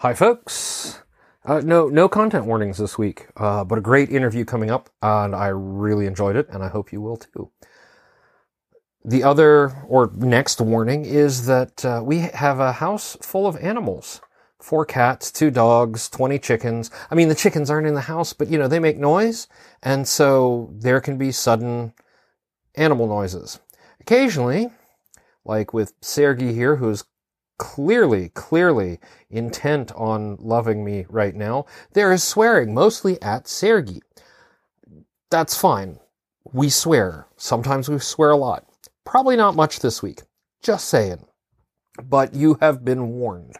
Hi, folks. Uh, no, no content warnings this week, uh, but a great interview coming up, and I really enjoyed it, and I hope you will too. The other or next warning is that uh, we have a house full of animals. Four cats, two dogs, 20 chickens. I mean, the chickens aren't in the house, but you know, they make noise. And so there can be sudden animal noises. Occasionally, like with Sergey here, who's clearly, clearly intent on loving me right now, there is swearing, mostly at Sergey. That's fine. We swear. Sometimes we swear a lot. Probably not much this week. Just saying. But you have been warned.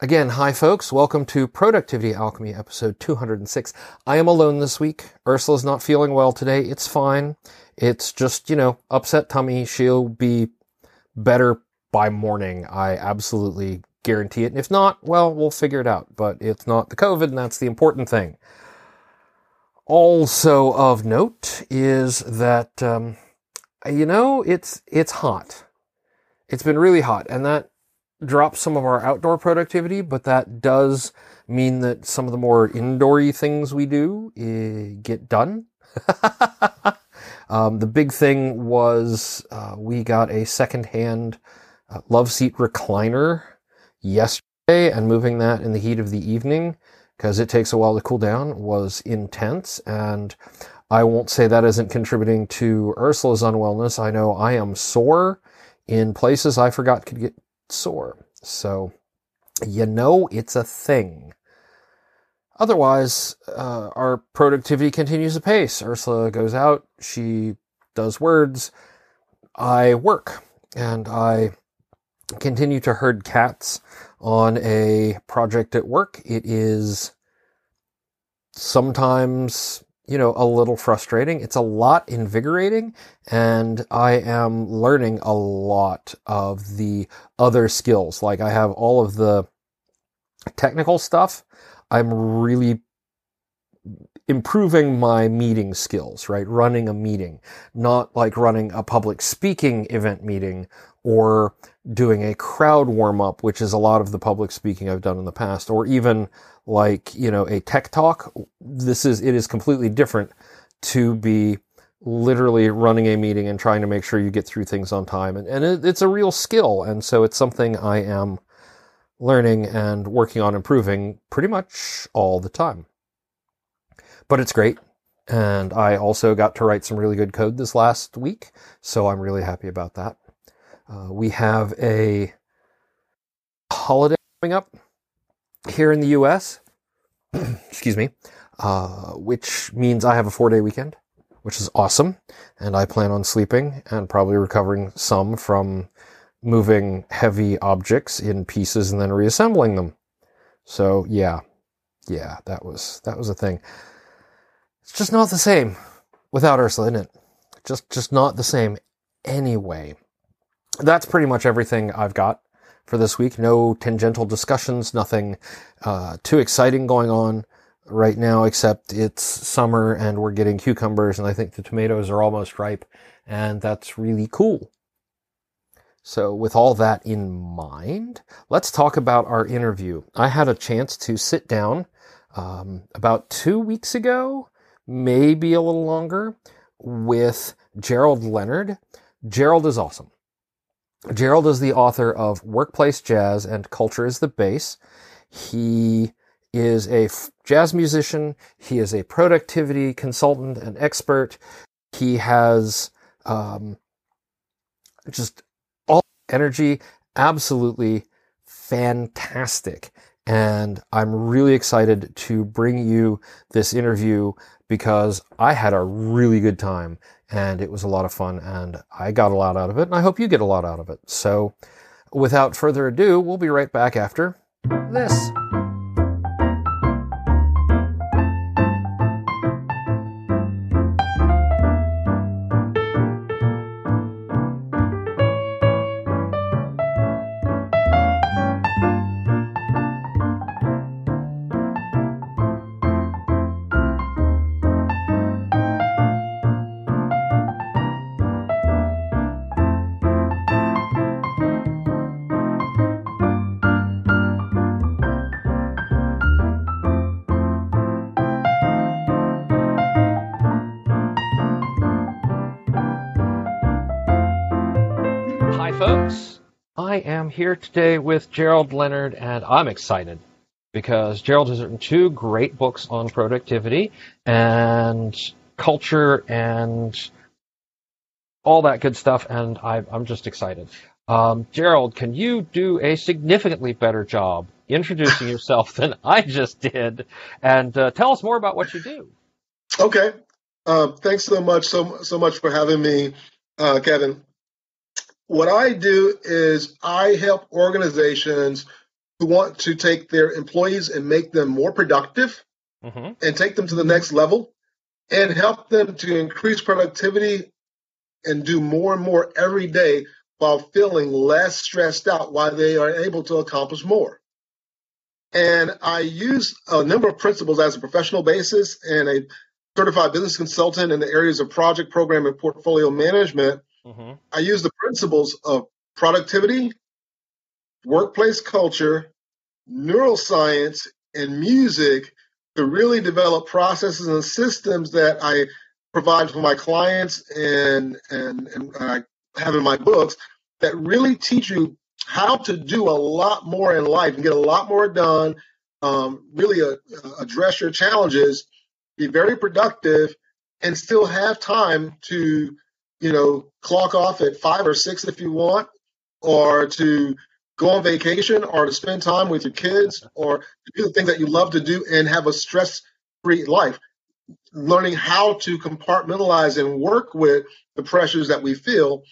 Again, hi folks. Welcome to Productivity Alchemy episode 206. I am alone this week. Ursula's not feeling well today. It's fine. It's just, you know, upset tummy. She'll be better by morning. I absolutely guarantee it. And if not, well, we'll figure it out. But it's not the COVID, and that's the important thing. Also of note is that, um, you know, it's, it's hot. It's been really hot, and that drops some of our outdoor productivity, but that does mean that some of the more indoory things we do uh, get done. um, the big thing was uh, we got a secondhand uh, love seat recliner yesterday, and moving that in the heat of the evening because it takes a while to cool down was intense. And I won't say that isn't contributing to Ursula's unwellness. I know I am sore in places I forgot could get sore. So, you know, it's a thing. Otherwise, uh, our productivity continues apace. Ursula goes out, she does words, I work, and I continue to herd cats on a project at work. It is sometimes you know, a little frustrating. It's a lot invigorating, and I am learning a lot of the other skills. Like I have all of the technical stuff. I'm really improving my meeting skills, right? Running a meeting, not like running a public speaking event meeting or doing a crowd warm up, which is a lot of the public speaking I've done in the past, or even like, you know, a tech talk. This is, it is completely different to be literally running a meeting and trying to make sure you get through things on time. And, and it, it's a real skill. And so it's something I am learning and working on improving pretty much all the time. But it's great. And I also got to write some really good code this last week. So I'm really happy about that. Uh, we have a holiday coming up here in the US. Excuse me. Uh, which means I have a four day weekend, which is awesome. And I plan on sleeping and probably recovering some from moving heavy objects in pieces and then reassembling them. So yeah, yeah, that was, that was a thing. It's just not the same without Ursula, isn't it? Just, just not the same anyway that's pretty much everything I've got for this week. No tangential discussions, nothing uh, too exciting going on right now, except it's summer and we're getting cucumbers, and I think the tomatoes are almost ripe, and that's really cool. So, with all that in mind, let's talk about our interview. I had a chance to sit down um, about two weeks ago, maybe a little longer, with Gerald Leonard. Gerald is awesome. Gerald is the author of Workplace Jazz and Culture is the Bass. He is a f- jazz musician. He is a productivity consultant and expert. He has um, just all energy, absolutely fantastic. And I'm really excited to bring you this interview because I had a really good time and it was a lot of fun and I got a lot out of it and I hope you get a lot out of it. So without further ado, we'll be right back after this. Am here today with Gerald Leonard, and I'm excited because Gerald has written two great books on productivity and culture and all that good stuff, and I, am just excited. Um, Gerald, can you do a significantly better job introducing yourself than I just did, and uh, tell us more about what you do? Okay. Uh, thanks so much, so so much for having me, uh, Kevin. What I do is I help organizations who want to take their employees and make them more productive mm-hmm. and take them to the next level and help them to increase productivity and do more and more every day while feeling less stressed out while they are able to accomplish more. And I use a number of principles as a professional basis and a certified business consultant in the areas of project program and portfolio management. Mm-hmm. I use the principles of productivity, workplace culture, neuroscience, and music to really develop processes and systems that I provide for my clients and, and, and I have in my books that really teach you how to do a lot more in life and get a lot more done, um, really uh, address your challenges, be very productive, and still have time to, you know, clock off at five or six if you want, or to go on vacation or to spend time with your kids or to do the things that you love to do and have a stress free life. Learning how to compartmentalize and work with the pressures that we feel,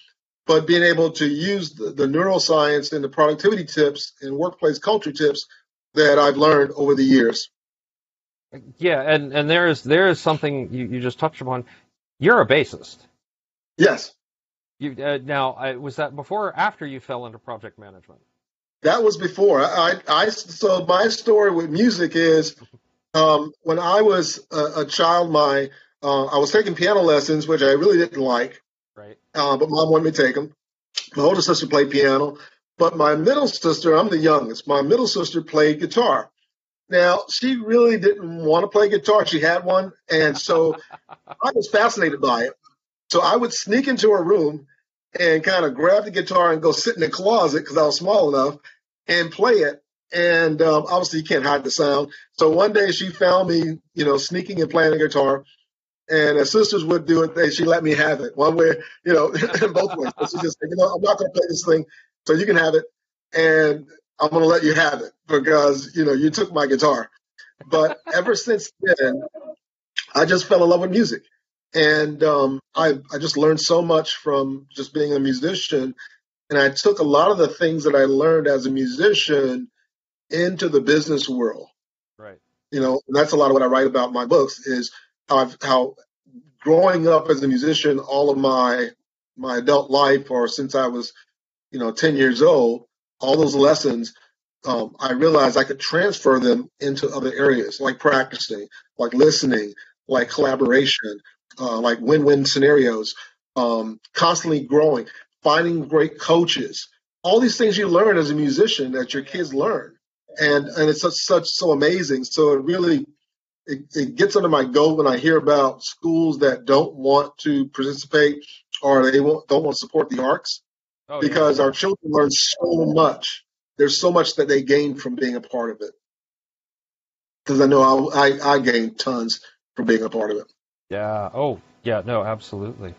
but being able to use the, the neuroscience and the productivity tips and workplace culture tips that I've learned over the years. Yeah, and, and there is there is something you, you just touched upon. You're a bassist. Yes. You uh, now I, was that before or after you fell into project management? That was before. I, I so my story with music is um, when I was a, a child, my uh, I was taking piano lessons, which I really didn't like. Right. Uh, but mom wanted me to take them. My older sister played piano, but my middle sister, I'm the youngest. My middle sister played guitar. Now she really didn't want to play guitar. She had one, and so I was fascinated by it. So I would sneak into her room and kind of grab the guitar and go sit in the closet because I was small enough and play it. And um, obviously, you can't hide the sound. So one day she found me, you know, sneaking and playing the guitar. And as sisters would do it, they, she let me have it one way, you know, both ways. But she just said, you know, I'm not going to play this thing, so you can have it. And I'm going to let you have it because, you know, you took my guitar. But ever since then, I just fell in love with music. And um, I, I just learned so much from just being a musician. And I took a lot of the things that I learned as a musician into the business world. Right. You know, that's a lot of what I write about in my books is how I've, how growing up as a musician all of my my adult life or since I was, you know, 10 years old, all those lessons, um, I realized I could transfer them into other areas like practicing, like listening, like collaboration, uh, like win-win scenarios, um, constantly growing, finding great coaches, all these things you learn as a musician that your kids learn, and and it's such such so amazing. So it really it, it gets under my goat when I hear about schools that don't want to participate or they won't, don't want to support the arts oh, because yeah. our children learn so much. There's so much that they gain from being a part of it. Because I know I, I, I gained tons from being a part of it. Yeah. Oh, yeah. No, absolutely.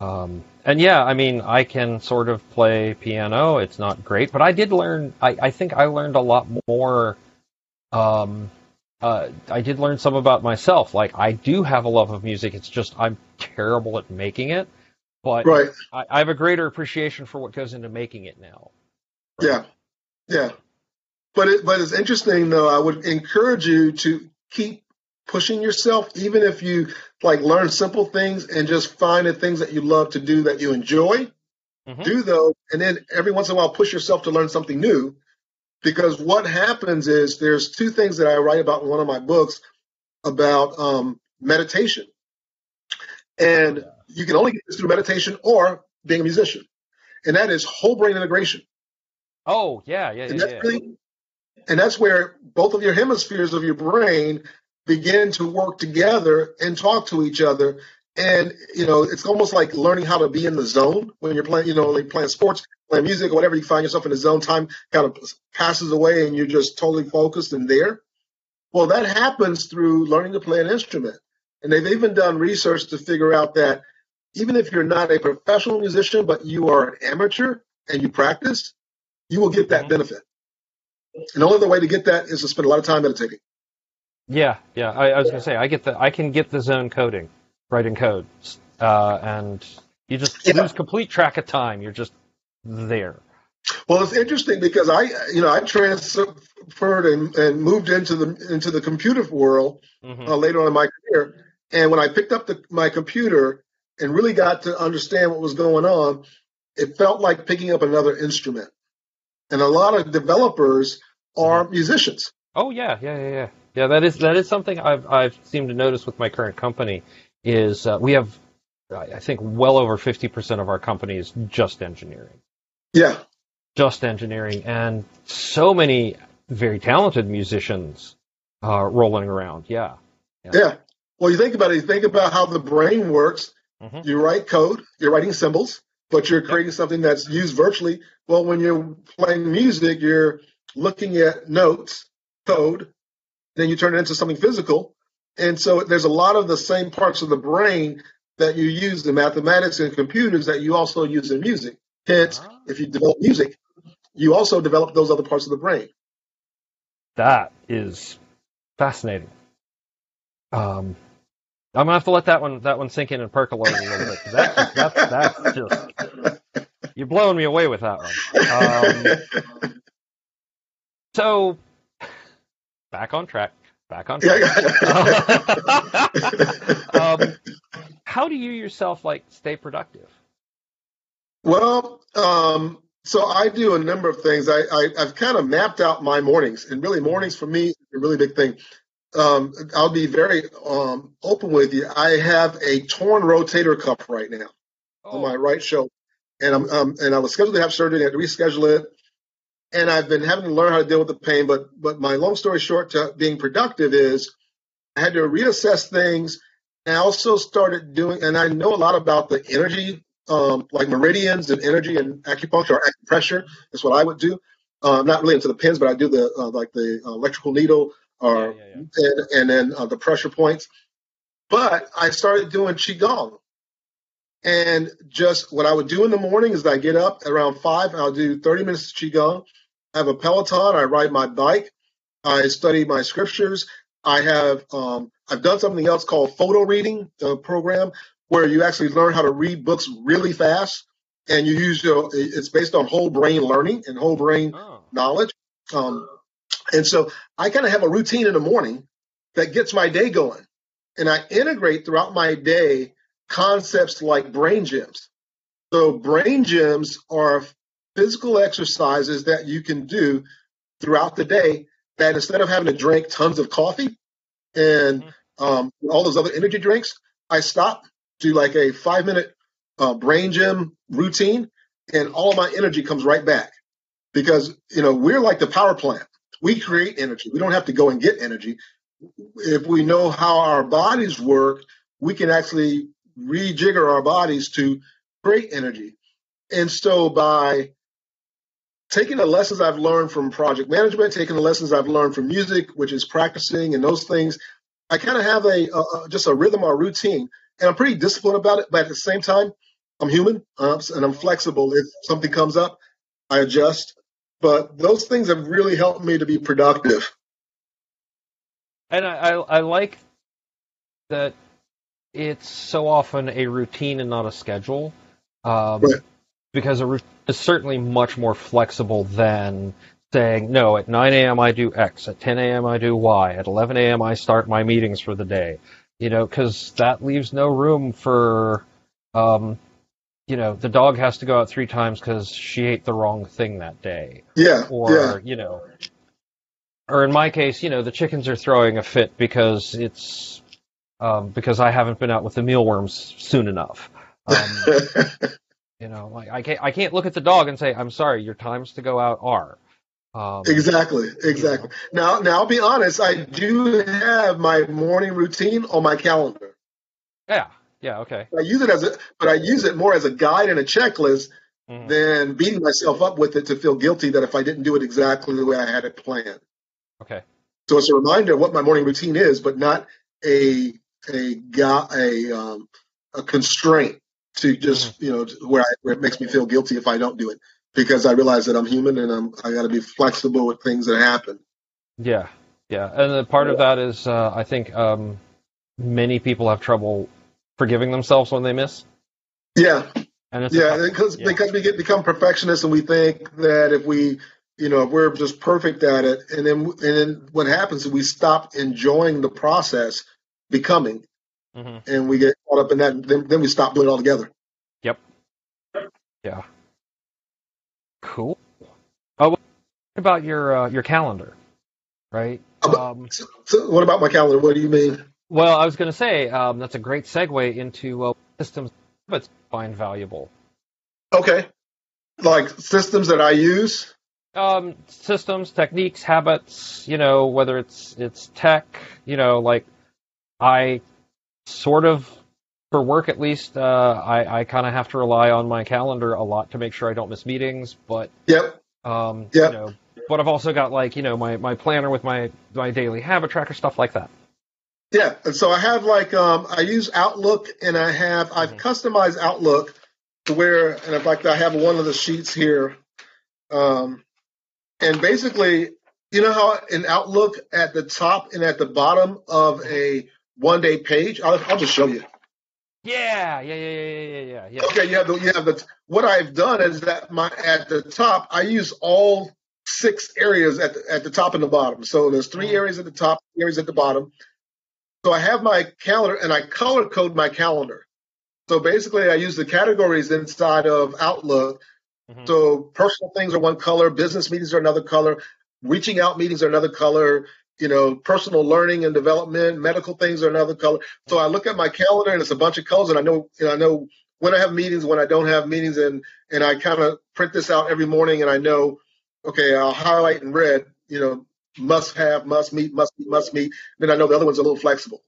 Um, and yeah, I mean, I can sort of play piano. It's not great, but I did learn. I, I think I learned a lot more. Um, uh, I did learn some about myself. Like I do have a love of music. It's just I'm terrible at making it. But right. I, I have a greater appreciation for what goes into making it now. Right? Yeah, yeah. But it, but it's interesting though. I would encourage you to keep pushing yourself, even if you like learn simple things and just find the things that you love to do that you enjoy. Mm-hmm. Do those, and then every once in a while push yourself to learn something new. Because what happens is there's two things that I write about in one of my books about um, meditation, and you can only get this through meditation or being a musician, and that is whole brain integration. Oh yeah, yeah, and yeah. That's yeah. Really, and that's where both of your hemispheres of your brain begin to work together and talk to each other And you know, it's almost like learning how to be in the zone when you're playing. You know, like playing sports, playing music, or whatever. You find yourself in the zone. Time kind of passes away, and you're just totally focused and there. Well, that happens through learning to play an instrument. And they've even done research to figure out that even if you're not a professional musician, but you are an amateur and you practice, you will get that mm-hmm. benefit. And the only other way to get that is to spend a lot of time meditating. Yeah, yeah. I, I was gonna say I get the I can get the zone coding, writing code, uh, and you just yeah. lose complete track of time. You're just there. Well, it's interesting because I, you know, I transferred and, and moved into the into the computer world mm-hmm. uh, later on in my career. And when I picked up the, my computer and really got to understand what was going on, it felt like picking up another instrument. And a lot of developers are mm-hmm. musicians. Oh yeah, yeah, yeah, yeah. Yeah, that is that is something I've I've seemed to notice with my current company is uh, we have I think well over fifty percent of our company is just engineering. Yeah, just engineering, and so many very talented musicians uh, rolling around. Yeah. yeah. yeah. Well, you think about it. You think about how the brain works. Mm-hmm. You write code. You're writing symbols, but you're creating something that's used virtually. Well, when you're playing music, you're looking at notes, code, then you turn it into something physical. And so there's a lot of the same parts of the brain that you use in mathematics and computers that you also use in music. Hence, ah. if you develop music, you also develop those other parts of the brain. That is fascinating. Um, I'm gonna have to let that one that one sink in and percolate a little bit. That's just you're blowing me away with that one. Um, so back on track. Back on track. um, how do you yourself like stay productive? Well, um, so I do a number of things. I, I have kind of mapped out my mornings, and really mornings for me is a really big thing. Um, I'll be very um, open with you. I have a torn rotator cuff right now oh. on my right shoulder, and I'm um, and I was scheduled to have surgery. I had to reschedule it, and I've been having to learn how to deal with the pain. But but my long story short to being productive is I had to reassess things. And I also started doing, and I know a lot about the energy um, like meridians and energy and acupuncture or acupressure. That's what I would do. Uh, I'm not really into the pins, but I do the uh, like the electrical needle or yeah, yeah, yeah. And, and, then uh, the pressure points. But I started doing qigong, and just what I would do in the morning is I get up around five. I'll do 30 minutes of qigong. I have a Peloton. I ride my bike. I study my scriptures. I have um, I've done something else called photo reading the program where you actually learn how to read books really fast, and you use your. It's based on whole brain learning and whole brain oh. knowledge. Um, and so I kind of have a routine in the morning that gets my day going, and I integrate throughout my day concepts like brain gyms. So brain gyms are physical exercises that you can do throughout the day that instead of having to drink tons of coffee and mm-hmm. um, all those other energy drinks, I stop do like a five minute uh, brain gym routine, and all of my energy comes right back because you know we're like the power plant. We create energy. We don't have to go and get energy. If we know how our bodies work, we can actually rejigger our bodies to create energy. And so by taking the lessons I've learned from project management, taking the lessons I've learned from music, which is practicing and those things, I kind of have a, a, just a rhythm or routine and I'm pretty disciplined about it. But at the same time, I'm human uh, and I'm flexible. If something comes up, I adjust. But those things have really helped me to be productive. And I, I, I like that it's so often a routine and not a schedule. Um, right. Because a routine is certainly much more flexible than saying, no, at 9 a.m. I do X, at 10 a.m. I do Y, at 11 a.m. I start my meetings for the day you know, because that leaves no room for, um, you know, the dog has to go out three times because she ate the wrong thing that day. Yeah. Or, yeah. you know, or in my case, you know, the chickens are throwing a fit because it's, um, because I haven't been out with the mealworms soon enough. Um, you know, like I can't, I can't look at the dog and say, I'm sorry, your times to go out are. Um, exactly, exactly. You know. Now, now I'll be honest. I do have my morning routine on my calendar. Yeah, Yeah. Okay. I use it as a, but I use it more as a guide and a checklist mm-hmm. than beating myself up with it to feel guilty that if I didn't do it exactly the way I had it planned. Okay. So it's a reminder of what my morning routine is, but not a a a um, a constraint to just mm-hmm. you know where, I, where it makes me feel guilty if I don't do it because I realize that I'm human and I'm I got to be flexible with things that happen. Yeah, yeah, and the part of that is uh, I think um, many people have trouble forgiving themselves when they miss. Yeah, and yeah, because yeah. because we get become perfectionists and we think that if we you know if we're just perfect at it, and then and then what happens is we stop enjoying the process becoming, mm-hmm. and we get caught up in that. Then, then we stop doing it altogether. Yep. Yeah. Cool. Oh, what about your uh, your calendar? Right. Um, so, so what about my calendar? What do you mean? Well, I was going to say um, that's a great segue into uh, systems but find valuable. Okay, like systems that I use. Um, systems, techniques, habits. You know, whether it's it's tech. You know, like I sort of for work at least, uh, I, I kind of have to rely on my calendar a lot to make sure I don't miss meetings. But yep, um, yep. You know, but I've also got like you know my, my planner with my my daily habit tracker stuff like that. Yeah, and so I have like um, I use Outlook, and I have I've mm-hmm. customized Outlook to where, and in fact, I have one of the sheets here, um, and basically, you know how in Outlook at the top and at the bottom of a one day page, I'll, I'll just show you. Yeah, yeah, yeah, yeah, yeah, yeah, yeah. Okay, you have the you have the. What I've done is that my at the top, I use all six areas at the, at the top and the bottom. So there's three mm-hmm. areas at the top, areas at the bottom. So I have my calendar and I color code my calendar. So basically, I use the categories inside of Outlook. Mm-hmm. So personal things are one color, business meetings are another color, reaching out meetings are another color. You know, personal learning and development, medical things are another color. So I look at my calendar and it's a bunch of colors, and I know, I know when I have meetings, when I don't have meetings, and and I kind of print this out every morning, and I know, okay, I'll highlight in red, you know, must have, must meet, must meet, must meet. Then I know the other one's a little flexible.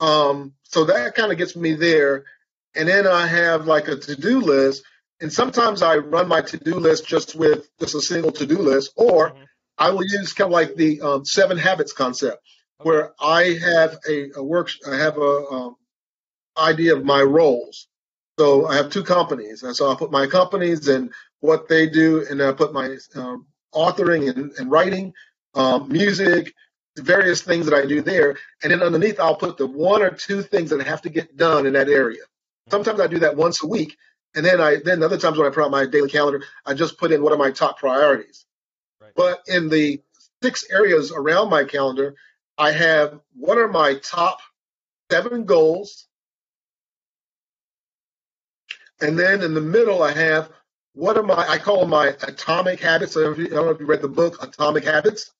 Um, so that kind of gets me there. And then I have like a to-do list. And sometimes I run my to-do list just with just a single to-do list, or mm-hmm. I will use kind of like the um, seven habits concept, where I have a, a work, I have a um, idea of my roles. So I have two companies, and so I put my companies and what they do, and I put my um, authoring and, and writing, um, music, various things that I do there. And then underneath, I'll put the one or two things that have to get done in that area. Sometimes I do that once a week. And then I then other times when I put out my daily calendar, I just put in what are my top priorities. But in the six areas around my calendar, I have what are my top seven goals. And then in the middle, I have what are my, I call them my atomic habits. I don't know if you read the book, Atomic Habits.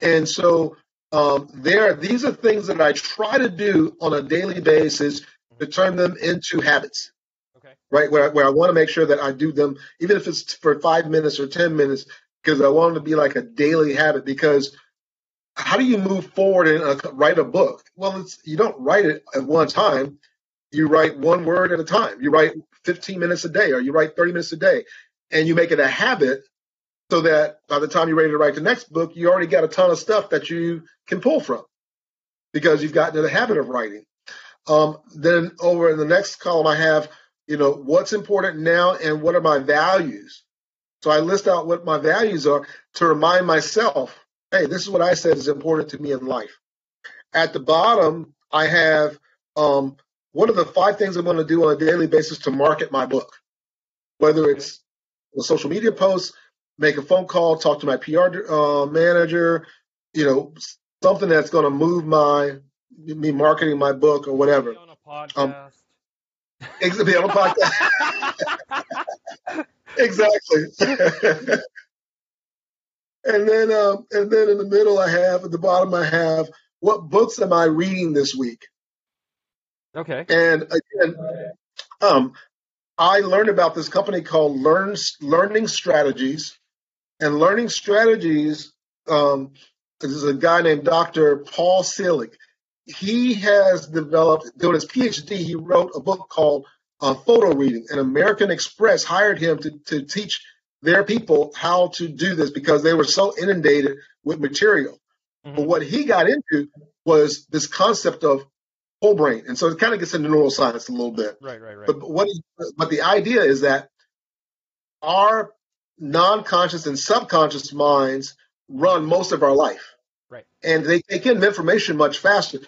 And so um, there, these are things that I try to do on a daily basis to turn them into habits. Okay. Right, where, where I want to make sure that I do them, even if it's for five minutes or 10 minutes, because I want them to be like a daily habit. Because how do you move forward and uh, write a book? Well, it's, you don't write it at one time. You write one word at a time. You write 15 minutes a day, or you write 30 minutes a day, and you make it a habit so that by the time you're ready to write the next book, you already got a ton of stuff that you can pull from because you've gotten in the habit of writing. Um, then over in the next column, I have, you know, what's important now and what are my values. So I list out what my values are to remind myself, hey, this is what I said is important to me in life. At the bottom, I have um, what are the five things I'm going to do on a daily basis to market my book, whether it's a social media post, make a phone call, talk to my PR uh, manager, you know, something that's going to move my me marketing my book or whatever. Be on a podcast. Um, be on a podcast. exactly. and then, um, and then in the middle, I have at the bottom, I have what books am I reading this week? Okay. And again, um, I learned about this company called Learn Learning Strategies, and learning strategies. Um, this is a guy named Dr. Paul Scheele. he has developed, during his PhD, he wrote a book called uh, Photo Reading, and American Express hired him to, to teach their people how to do this because they were so inundated with material. Mm-hmm. But what he got into was this concept of whole brain, and so it kind of gets into neuroscience a little bit. Right, right, right. But what? But the idea is that our non-conscious and subconscious minds run most of our life. Right. And they take in information much faster.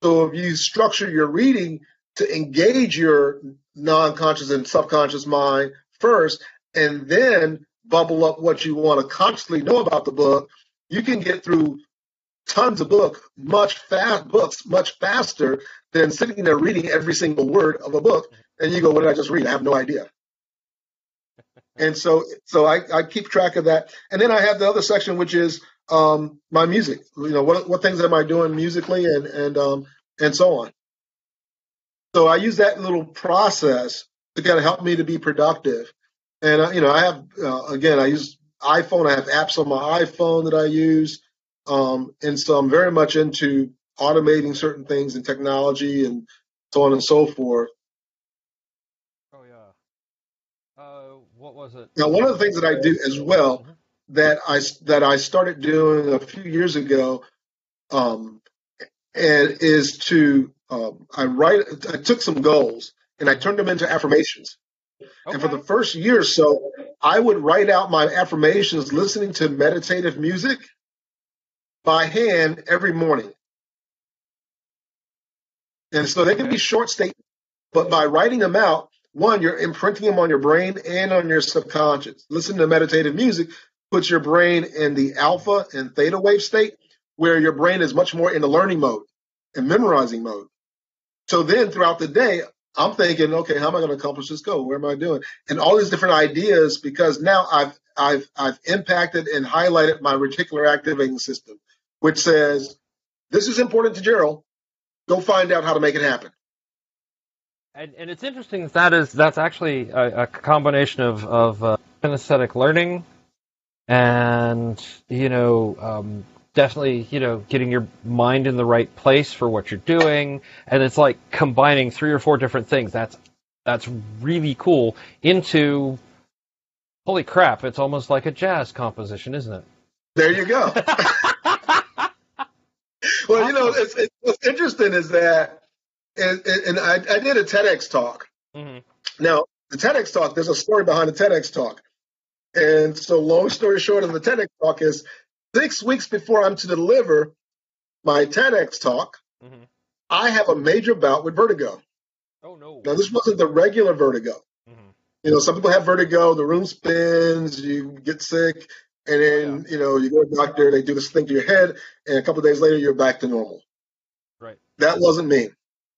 So if you structure your reading to engage your non-conscious and subconscious mind first, and then bubble up what you want to consciously know about the book, you can get through tons of book much fast books much faster than sitting there reading every single word of a book and you go what did i just read? I have no idea. And so so I, I keep track of that. And then i have the other section which is um, my music. You know what, what things am i doing musically and and um, and so on so i use that little process to kind of help me to be productive and uh, you know i have uh, again i use iphone i have apps on my iphone that i use um, and so i'm very much into automating certain things in technology and so on and so forth Oh yeah. Uh, what was it? Now, one of the things that I do as well mm-hmm. that I that I started doing a few years ago, um, and is to um, I write. I took some goals and I turned them into affirmations. Okay. And for the first year or so, I would write out my affirmations listening to meditative music by hand every morning. And so they can be short statements, but by writing them out, one, you're imprinting them on your brain and on your subconscious. Listen to meditative music puts your brain in the alpha and theta wave state, where your brain is much more in the learning mode and memorizing mode. So then throughout the day, I'm thinking, okay, how am I going to accomplish this goal? Where am I doing? And all these different ideas because now I've I've I've impacted and highlighted my reticular activating system, which says this is important to Gerald. Go find out how to make it happen. And, and it's interesting that, that is that's actually a, a combination of of uh, kinesthetic learning and you know um, definitely you know getting your mind in the right place for what you're doing and it's like combining three or four different things that's that's really cool into holy crap it's almost like a jazz composition isn't it there you go well you know it's, it's, what's interesting is that and, and I, I, did a TEDx talk. Mm-hmm. Now, the TEDx talk, there's a story behind the TEDx talk. And so, long story short of the TEDx talk is six weeks before I'm to deliver my TEDx talk, mm-hmm. I have a major bout with vertigo. Oh, no. Now, this wasn't the regular vertigo. Mm-hmm. You know, some people have vertigo, the room spins, you get sick, and then, yeah. you know, you go to the doctor, they do this thing to your head, and a couple days later, you're back to normal. Right. That wasn't me.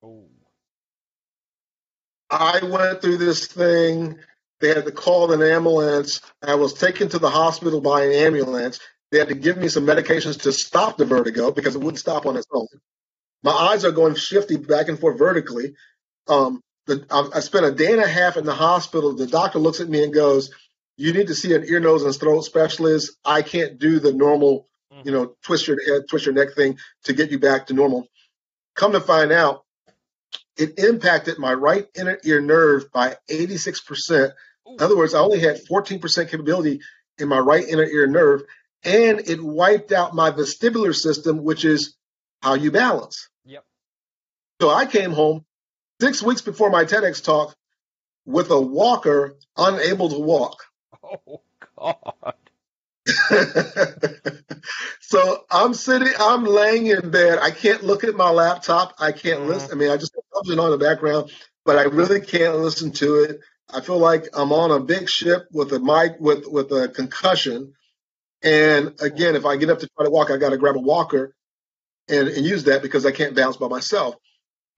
Oh. I went through this thing. They had to call an ambulance. I was taken to the hospital by an ambulance. They had to give me some medications to stop the vertigo because it wouldn't stop on its own. My eyes are going shifty back and forth vertically. Um, the, I, I spent a day and a half in the hospital. The doctor looks at me and goes, "You need to see an ear, nose, and throat specialist. I can't do the normal, you know, twist your head, twist your neck thing to get you back to normal." Come to find out, it impacted my right inner ear nerve by 86%. In other words, I only had 14% capability in my right inner ear nerve, and it wiped out my vestibular system, which is how you balance. Yep. So I came home six weeks before my TEDx talk with a walker, unable to walk. Oh, God. so I'm sitting, I'm laying in bed. I can't look at my laptop. I can't mm-hmm. listen. I mean, I just have something on the background, but I really can't listen to it. I feel like I'm on a big ship with a mic with with a concussion. And again, if I get up to try to walk, I got to grab a walker and, and use that because I can't bounce by myself.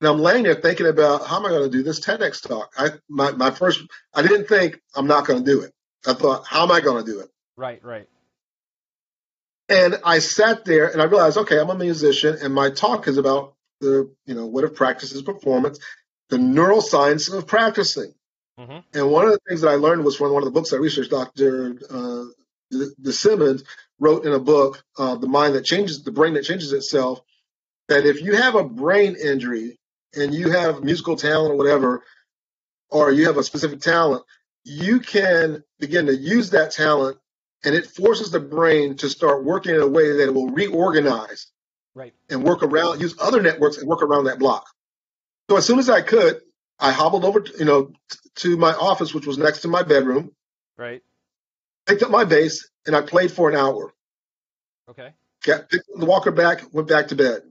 And I'm laying there thinking about how am I going to do this TEDx talk? I my my first I didn't think I'm not going to do it. I thought, how am I going to do it? Right, right. And I sat there and I realized, okay, I'm a musician and my talk is about the, you know, what if practice is performance, the neuroscience of practicing. Mm-hmm. And one of the things that I learned was from one of the books I researched, Dr. Uh, DeSimone wrote in a book, uh, The Mind That Changes, The Brain That Changes Itself. that if you have a brain injury and you have musical talent or whatever, or you have a specific talent, you can begin to use that talent and it forces the brain to start working in a way that it will reorganize right. and work around, use other networks and work around that block. So as soon as I could, I hobbled over, to, you know, to my office, which was next to my bedroom. Right. Picked up my bass and I played for an hour. Okay. Got picked the walker back, went back to bed.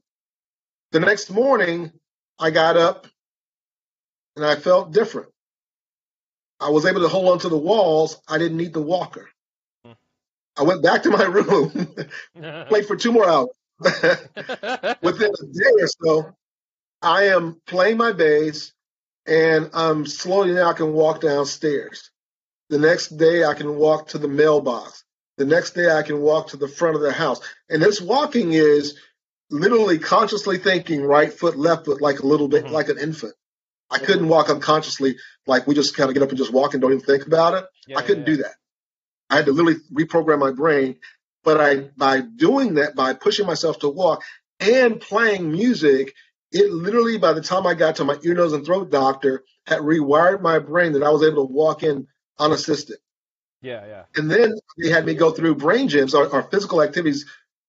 The next morning, I got up and I felt different. I was able to hold on to the walls. I didn't need the walker. Hmm. I went back to my room, played for two more hours. Within a day or so, I am playing my bass and I'm slowly now I can walk downstairs. The next day I can walk to the mailbox. The next day I can walk to the front of the house. And this walking is literally consciously thinking right foot, left foot, like a little bit, mm-hmm. like an infant. I couldn't walk unconsciously, like we just kind of get up and just walk and don't even think about it. Yeah, I couldn't yeah. do that. I had to literally reprogram my brain. But I, by doing that, by pushing myself to walk and playing music, it literally, by the time I got to my ear, nose, and throat doctor, had rewired my brain that I was able to walk in unassisted. Yeah, yeah. And then they had me go through brain gyms or, or physical activities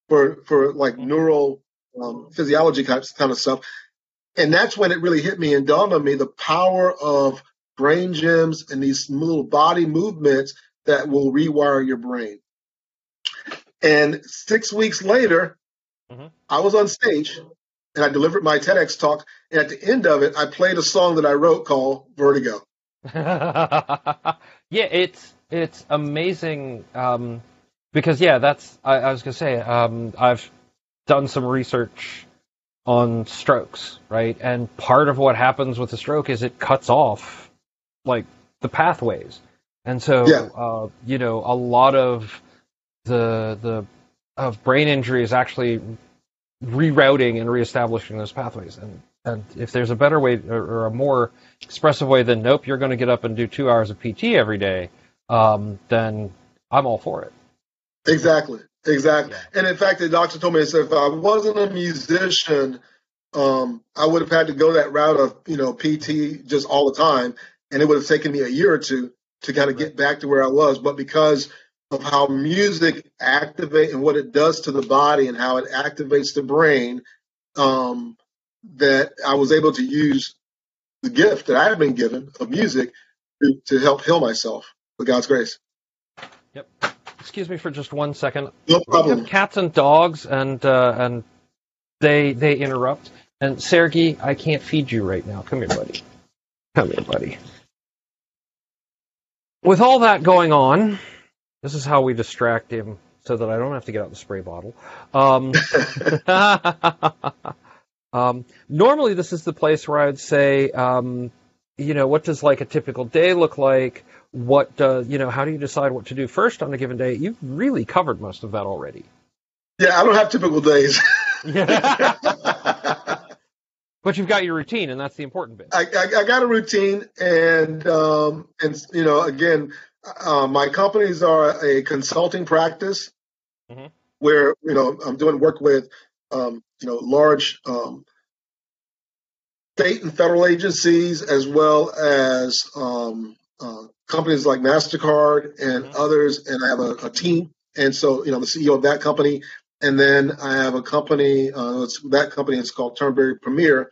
for for like mm-hmm. neural um, physiology kind of, kind of stuff. And that's when it really hit me and dawned on me the power of brain gyms and these little body movements that will rewire your brain. And six weeks later, mm-hmm. I was on stage and I delivered my TEDx talk. And at the end of it, I played a song that I wrote called Vertigo. yeah, it's it's amazing um, because yeah, that's I, I was gonna say um, I've done some research on strokes, right? And part of what happens with a stroke is it cuts off like the pathways, and so yeah. uh, you know a lot of the the of brain injury is actually rerouting and reestablishing those pathways. And and if there's a better way or, or a more expressive way than nope, you're going to get up and do two hours of PT every day, um, then I'm all for it. Exactly. Exactly. And in fact, the doctor told me, he said, if I wasn't a musician, um, I would have had to go that route of, you know, PT just all the time. And it would have taken me a year or two to kind of get back to where I was. But because of how music activates and what it does to the body and how it activates the brain, um, that I was able to use the gift that I had been given of music to, to help heal myself with God's grace. Yep excuse me for just one second. No problem. Cats and dogs, and uh, and they they interrupt. And Sergey, I can't feed you right now. Come here, buddy. Come here, buddy. With all that going on, this is how we distract him so that I don't have to get out the spray bottle. Um, um, normally, this is the place where I would say, um, you know, what does like a typical day look like? what uh, you know how do you decide what to do first on a given day you've really covered most of that already yeah i don't have typical days but you've got your routine and that's the important bit i, I, I got a routine and um, and you know again uh, my companies are a consulting practice mm-hmm. where you know i'm doing work with um, you know large um, state and federal agencies as well as um, uh, companies like Mastercard and mm-hmm. others, and I have a, a, team. And so, you know, the CEO of that company, and then I have a company. Uh, that company is called Turnberry Premier,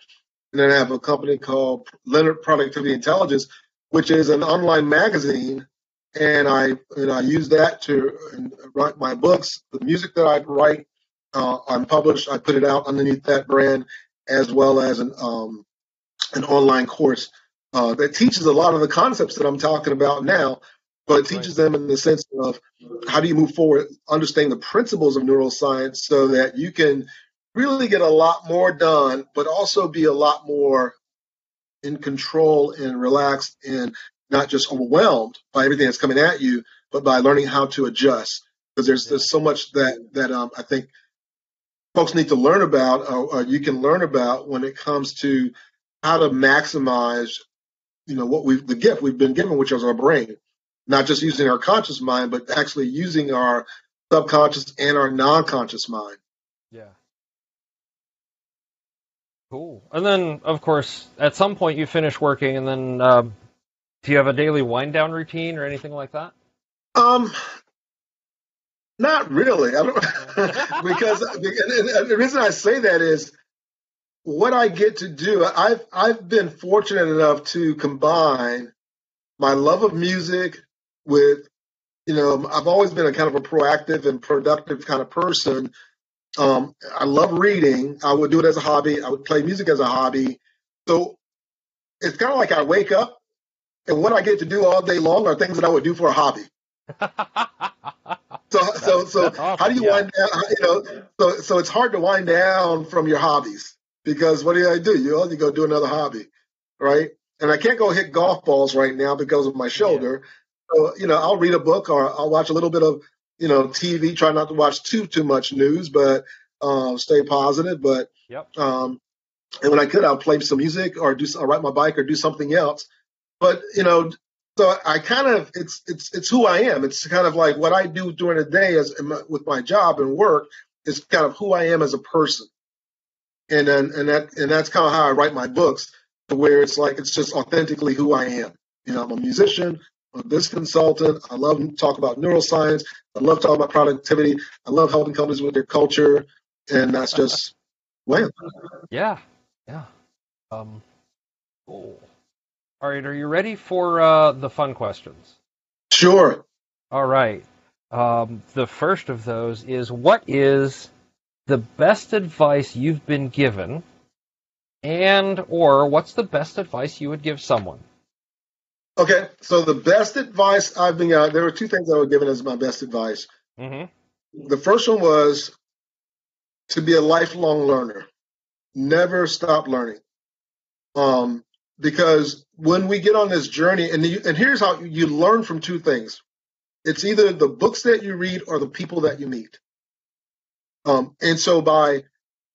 and then I have a company called Leonard Productivity Intelligence, which is an online magazine. And I, and I use that to write my books. The music that I write, uh, I'm published. I put it out underneath that brand, as well as an um, an online course uh, that teaches a lot of the concepts that I'm talking about now, but it teaches them in the sense of how do you move forward, understand the principles of neuroscience so that you can really get a lot more done, but also be a lot more in control and relaxed and not just overwhelmed by everything that's coming at you, but by learning how to adjust. Because there's there's so much that that um, I think folks need to learn about, or, or you can learn about when it comes to how to maximize you know what we've the gift we've been given, which is our brain, not just using our conscious mind, but actually using our subconscious and our non-conscious mind. Yeah. Cool. And then, of course, at some point you finish working, and then um, do you have a daily wind down routine or anything like that? Um, not really. I don't because the reason I say that is what I get to do. I've I've been fortunate enough to combine my love of music with, you know, I've always been a kind of a proactive and productive kind of person. Um, I love reading. I would do it as a hobby. I would play music as a hobby. So it's kind of like I wake up and what I get to do all day long are things that I would do for a hobby. so so so awesome. how do you yeah. wind down? You know, so so it's hard to wind down from your hobbies because what do I do? You only go do another hobby, right? And I can't go hit golf balls right now because of my shoulder. Yeah. So you know, I'll read a book or I'll watch a little bit of you know TV. Try not to watch too too much news, but uh, stay positive. But yep. um, and when I could, I'll play some music or do I'll ride my bike or do something else. But you know, so I kind of it's it's it's who I am. It's kind of like what I do during the day as with my job and work is kind of who I am as a person. And then and that and that's kind of how I write my books, to where it's like it's just authentically who I am. You know, I'm a musician, I'm business consultant. I love to talk about neuroscience. I love talking about productivity. I love helping companies with their culture, and that's just well. Yeah, yeah. Um, cool. All right, are you ready for uh, the fun questions? Sure. All right. Um, the first of those is what is the best advice you've been given, and or what's the best advice you would give someone? Okay, so the best advice I've been given, there were two things I was given as my best advice. Mm-hmm. The first one was to be a lifelong learner, never stop learning. Um, because when we get on this journey, and you, and here's how you learn from two things: it's either the books that you read or the people that you meet. Um, and so by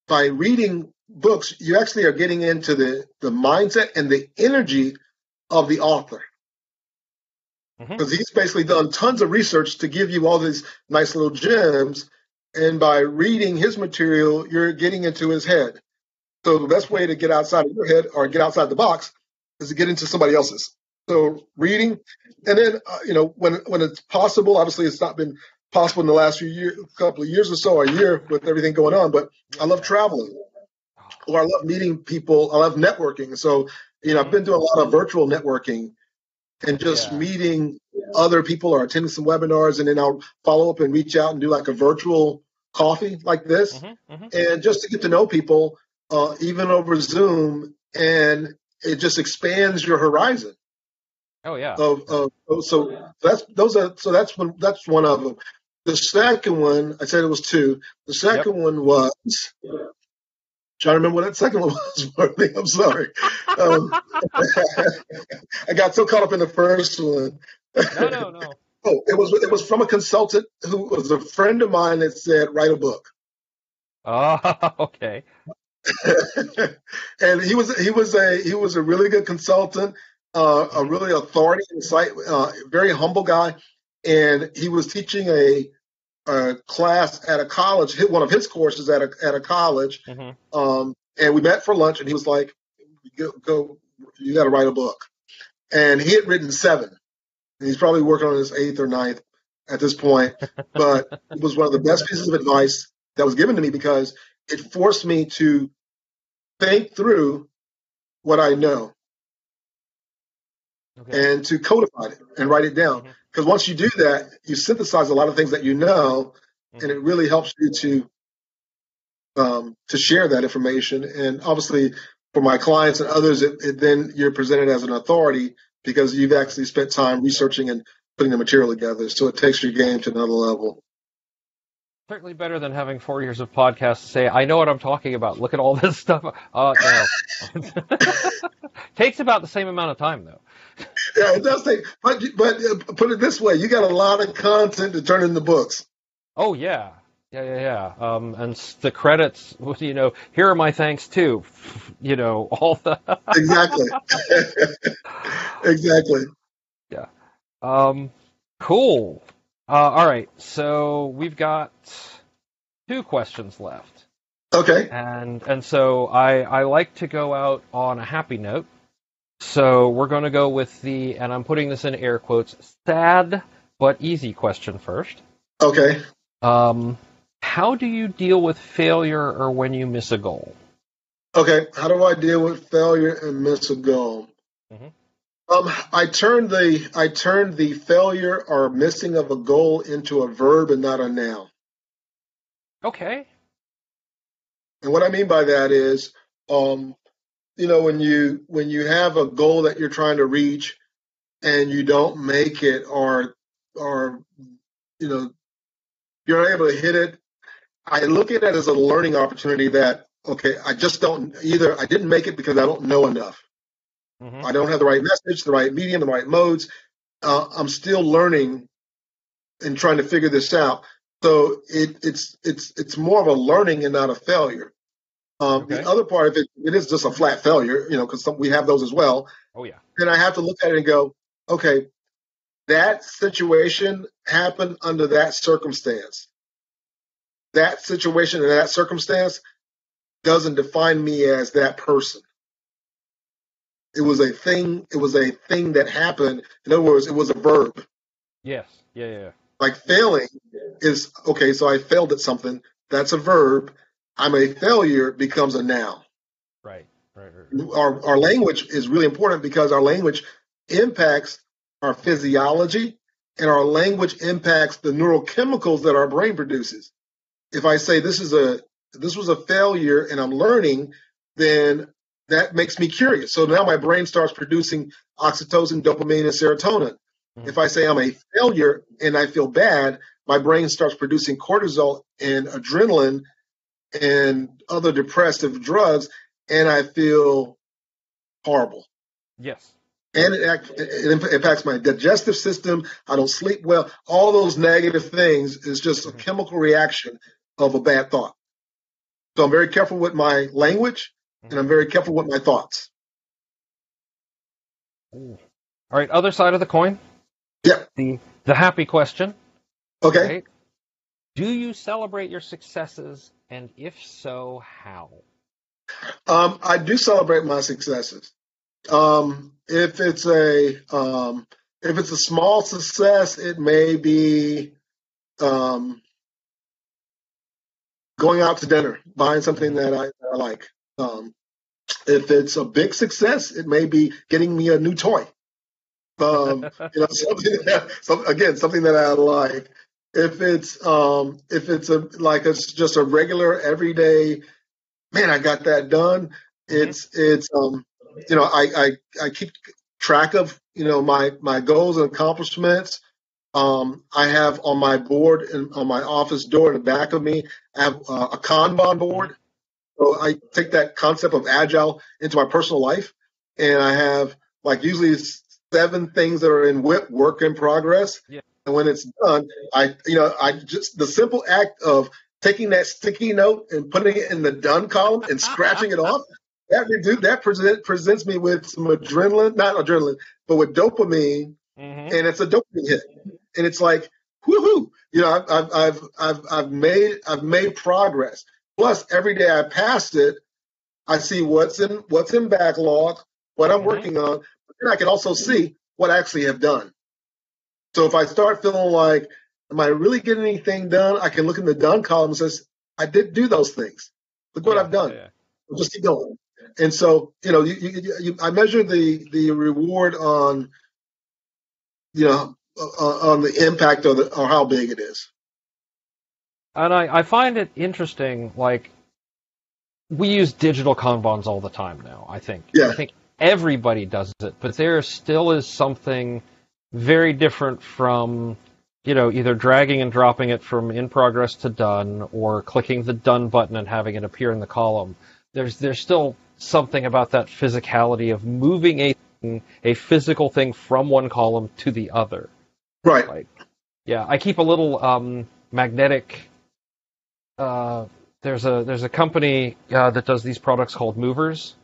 by reading books, you actually are getting into the the mindset and the energy of the author. Because mm-hmm. he's basically done tons of research to give you all these nice little gems. And by reading his material, you're getting into his head. So the best way to get outside of your head or get outside the box is to get into somebody else's. So reading, and then uh, you know when when it's possible. Obviously, it's not been possible in the last few years, couple of years or so, a year with everything going on. But I love traveling, or I love meeting people. I love networking. So you know, I've been doing a lot of virtual networking and just yeah. meeting other people or attending some webinars, and then I'll follow up and reach out and do like a virtual coffee like this, mm-hmm, mm-hmm. and just to get to know people, uh, even over Zoom, and it just expands your horizon. Oh yeah. Of, of, so that's those are so that's one that's one of them. The second one, I said it was two. The second yep. one was trying to remember what that second one was. I'm sorry. Um, I got so caught up in the first one. No, no, no. oh, it was it was from a consultant who was a friend of mine that said write a book. Oh, okay. and he was he was a he was a really good consultant, uh, a really authority in site, uh, very humble guy, and he was teaching a, a, class at a college, hit one of his courses at a at a college, mm-hmm. um, and we met for lunch, and he was like, "Go, go you got to write a book," and he had written seven. and he's probably working on his eighth or ninth at this point, but it was one of the best pieces of advice that was given to me because it forced me to think through what I know okay. and to codify it and write it down. Because mm-hmm. once you do that, you synthesize a lot of things that you know, mm-hmm. and it really helps you to um, to share that information. And obviously, for my clients and others, it, it, then you're presented as an authority because you've actually spent time researching and putting the material together. So it takes your game to another level certainly better than having four years of podcasts to say, I know what I'm talking about. Look at all this stuff. Uh, no. Takes about the same amount of time, though. Yeah, it does take, but, but uh, put it this way you got a lot of content to turn into books. Oh, yeah. Yeah, yeah, yeah. Um, and the credits, you know, here are my thanks too. You know, all the. exactly. exactly. Yeah. Um, cool. Uh, all right, so we've got two questions left. Okay. And and so I I like to go out on a happy note. So we're going to go with the and I'm putting this in air quotes sad but easy question first. Okay. Um, how do you deal with failure or when you miss a goal? Okay. How do I deal with failure and miss a goal? Mhm. Um, I turned the I turned the failure or missing of a goal into a verb and not a noun. Okay. And what I mean by that is, um, you know, when you when you have a goal that you're trying to reach and you don't make it, or or you know, you're not able to hit it. I look at it as a learning opportunity. That okay, I just don't either. I didn't make it because I don't know enough. Mhm. I don't have the right message, the right medium, the right modes. Uh, I'm still learning and trying to figure this out. So it, it's it's it's more of a learning and not a failure. Um, Okay. The other part of it, it is just a flat failure, you know, because we have those as well. Oh yeah. Then I have to look at it and go, okay, that situation happened under that circumstance. That situation and that circumstance doesn't define me as that person. It was a thing. It was a thing that happened. In other words, it was a verb. Yes. Yeah. Yeah. Like failing is okay. So I failed at something. That's a verb. I'm a failure becomes a noun. Right. Right. right. Our our language is really important because our language impacts our physiology and our language impacts the neurochemicals that our brain produces. If I say this is a this was a failure and I'm learning, then that makes me curious. So now my brain starts producing oxytocin, dopamine, and serotonin. Mhm. If I say I'm a failure and I feel bad, my brain starts producing cortisol and adrenaline and other depressive drugs, and I feel horrible. Yes. And it, act, it impacts my digestive system. I don't sleep well. All those negative things is just a Mhm. chemical reaction of a bad thought. So I'm very careful with my language, and I'm very careful with my thoughts. All right. Other side of the coin. Yeah. The the happy question. Okay. Right? Do you celebrate your successes, and if so, how? Um, I do celebrate my successes. Um, if it's a um, if it's a small success, it may be um, going out to dinner, buying something that I, that I like. Um, if it's a big success, it may be getting me a new toy. Um, you know, something that, some, again, something that I like. If it's um, if it's a like it's just a regular everyday, man, I got that done. It's it's um, you know, I I I keep track of you know my my goals and accomplishments. Um, I have on my board and on my office door in the back of me, I have uh, a Kanban board. So I take that concept of agile into my personal life, and I have like usually seven things that are in WIP, work in progress. Yeah. And when it's done, I you know I just the simple act of taking that sticky note and putting it in the done column and scratching it off. That redu- that present, presents me with some adrenaline, not adrenaline, but with dopamine Mhm. and it's a dopamine hit, and it's like woohoo! You know, I've I've I've I've, I've made I've made progress. Plus, every day I pass it, I see what's in what's in backlog, what I'm Mhm. working on, but then I can also see what I actually have done. So if I start feeling like, am I really getting anything done? I can look in the done column and says, I did do those things. Look what Yeah, I've done. yeah. I'll just keep going. And so, you know, you, you, you, I measure the the reward on, you know, uh, on the impact of the, or how big it is. And I, I find it interesting, like, we use digital Kanbans all the time now, I think. Yeah. I think everybody does it, but there still is something very different from, you know, either dragging and dropping it from in progress to done or clicking the done button and having it appear in the column. There's, there's still something about that physicality of moving a thing, a physical thing from one column to the other. Right. Like, yeah, I keep a little um, magnetic. Uh, there's a there's a company uh, that does these products called movers,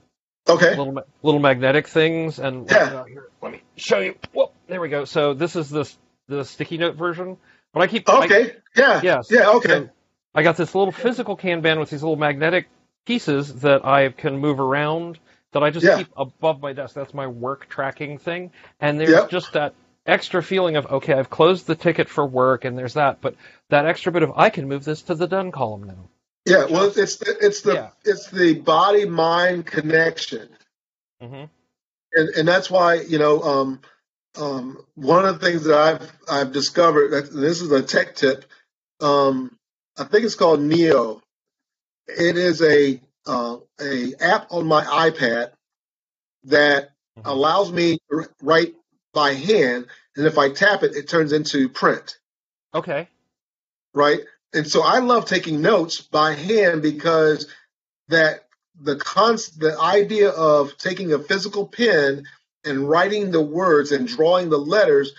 Okay. little little magnetic things, and Yeah. here, let me show you. Whoop, there we go. So this is the the sticky note version, but I keep I- Okay. Yeah. yes. Yeah. Okay. So, I got this little physical Kanban with these little magnetic pieces that I can move around that I just Yeah. keep above my desk. That's my work tracking thing. And there's Yep. just that extra feeling of okay, I've closed the ticket for work, and there's that. But that extra bit of I can move this to the done column now. Yeah, well, it's the, it's the Yeah. it's the body mind connection, mm-hmm. and and that's why you know um, um, one of the things that I've I've discovered that this is a tech tip. Um, I think it's called Nebo. It is a uh, a app on my iPad that Mhm. allows me to write by hand, and if I tap it, it turns into print. Okay. right? And so I love taking notes by hand because that the cons the idea of taking a physical pen and writing the words and drawing the letters,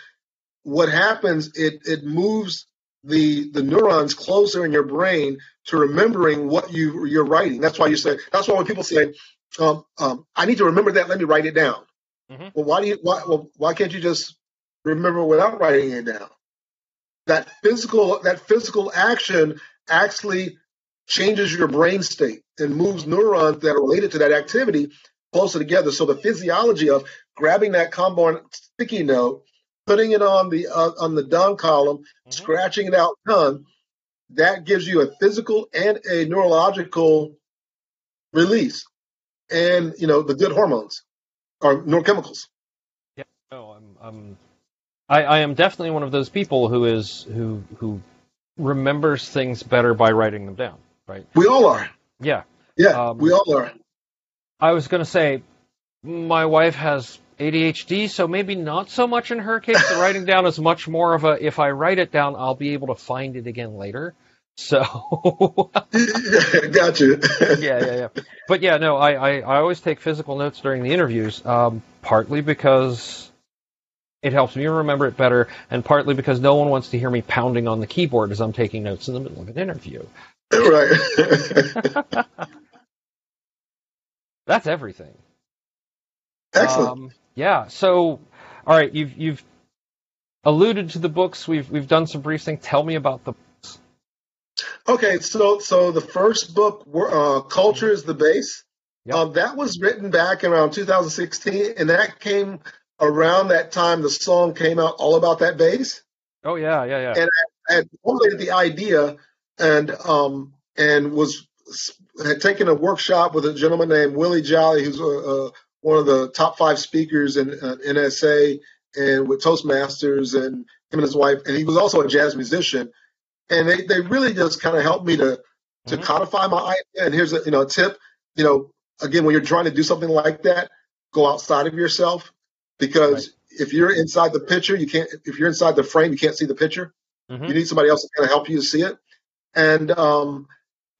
what happens it it moves the the neurons closer in your brain to remembering what you you're writing. That's why you say that's why when people say, um, um, I need to remember that, let me write it down. Mhm. Well, why do you why well, why can't you just remember without writing it down? that physical that physical action actually changes your brain state and moves neurons that are related to that activity closer together. So the physiology of grabbing that Kanban sticky note, putting it on the uh, on the done column, Mhm. scratching it out done, that gives you a physical and a neurological release, and you know the good hormones or neurochemicals. Oh, I'm, I'm I, I am definitely one of those people who is who who remembers things better by writing them down. Right? We all are. Yeah. Yeah, Um, we all are. I was going to say my wife has ADHD, so maybe not so much in her case. The writing down is much more of a if I write it down, I'll be able to find it again later. So Got you. yeah, yeah, yeah. But yeah, no, I, I, I always take physical notes during the interviews, um, partly because it helps me remember it better, and partly because no one wants to hear me pounding on the keyboard as I'm taking notes in the middle of an interview. right. That's everything. Excellent. Um, yeah. So, all right, you've you've alluded to the books. We've we've done some brief things. Tell me about the. Okay, so so the first book, uh, "Culture is the Bass," Yep. um, that was written back around 2016, and that came around that time the song came out, "All About That Bass." Oh yeah, yeah, yeah. And- I had formulated the idea, and um, and was had taken a workshop with a gentleman named Willie Jolley, who's uh, uh, one of the top five speakers in uh, NSA and with Toastmasters, and him and his wife, and he was also a jazz musician. And they, they really just kind of helped me to to Mhm. codify my idea. And here's a you know a tip, you know, again when you're trying to do something like that, go outside of yourself because if you're inside the picture, you can't. If you're inside the frame, you can't see the picture. Mhm. You need somebody else to kind of help you to see it. And um,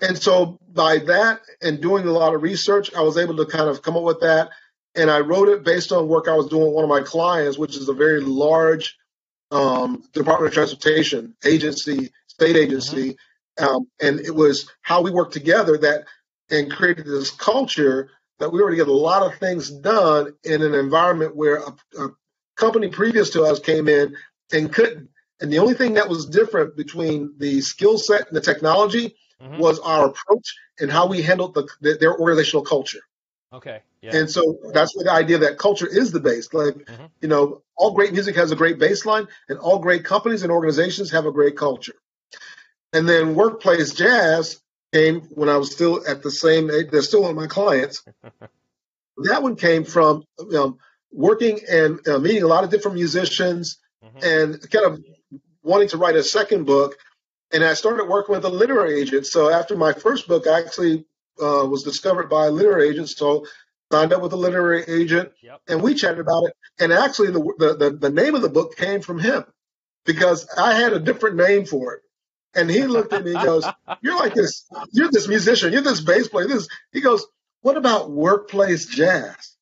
and so by that and doing a lot of research, I was able to kind of come up with that. And I wrote it based on work I was doing with one of my clients, which is a very large um, Department of Transportation agency, state agency. Um, and it was how we worked together that and created this culture that we were to get a lot of things done in an environment where a, a company previous to us came in and couldn't. And the only thing that was different between the skill set and the technology Mhm. was our approach and how we handled the, the, their organizational culture. Okay. Yeah. And so that's where the idea that culture is the base. Like, Mhm. you know, all great music has a great baseline, and all great companies and organizations have a great culture. And then workplace jazz came when I was still at the same. age. They're still one of my clients. that one came from um, working and uh, meeting a lot of different musicians Mhm. and kind of wanting to write a second book. And I started working with a literary agent. So after my first book, I actually uh, was discovered by a literary agent. So signed up with a literary agent, Yep. and we chatted about it. And actually, the, the the the name of the book came from him because I had a different name for it. And he looked at me and goes, "You're like this. You're this musician. You're this bass player. This." He goes, "What about workplace jazz?"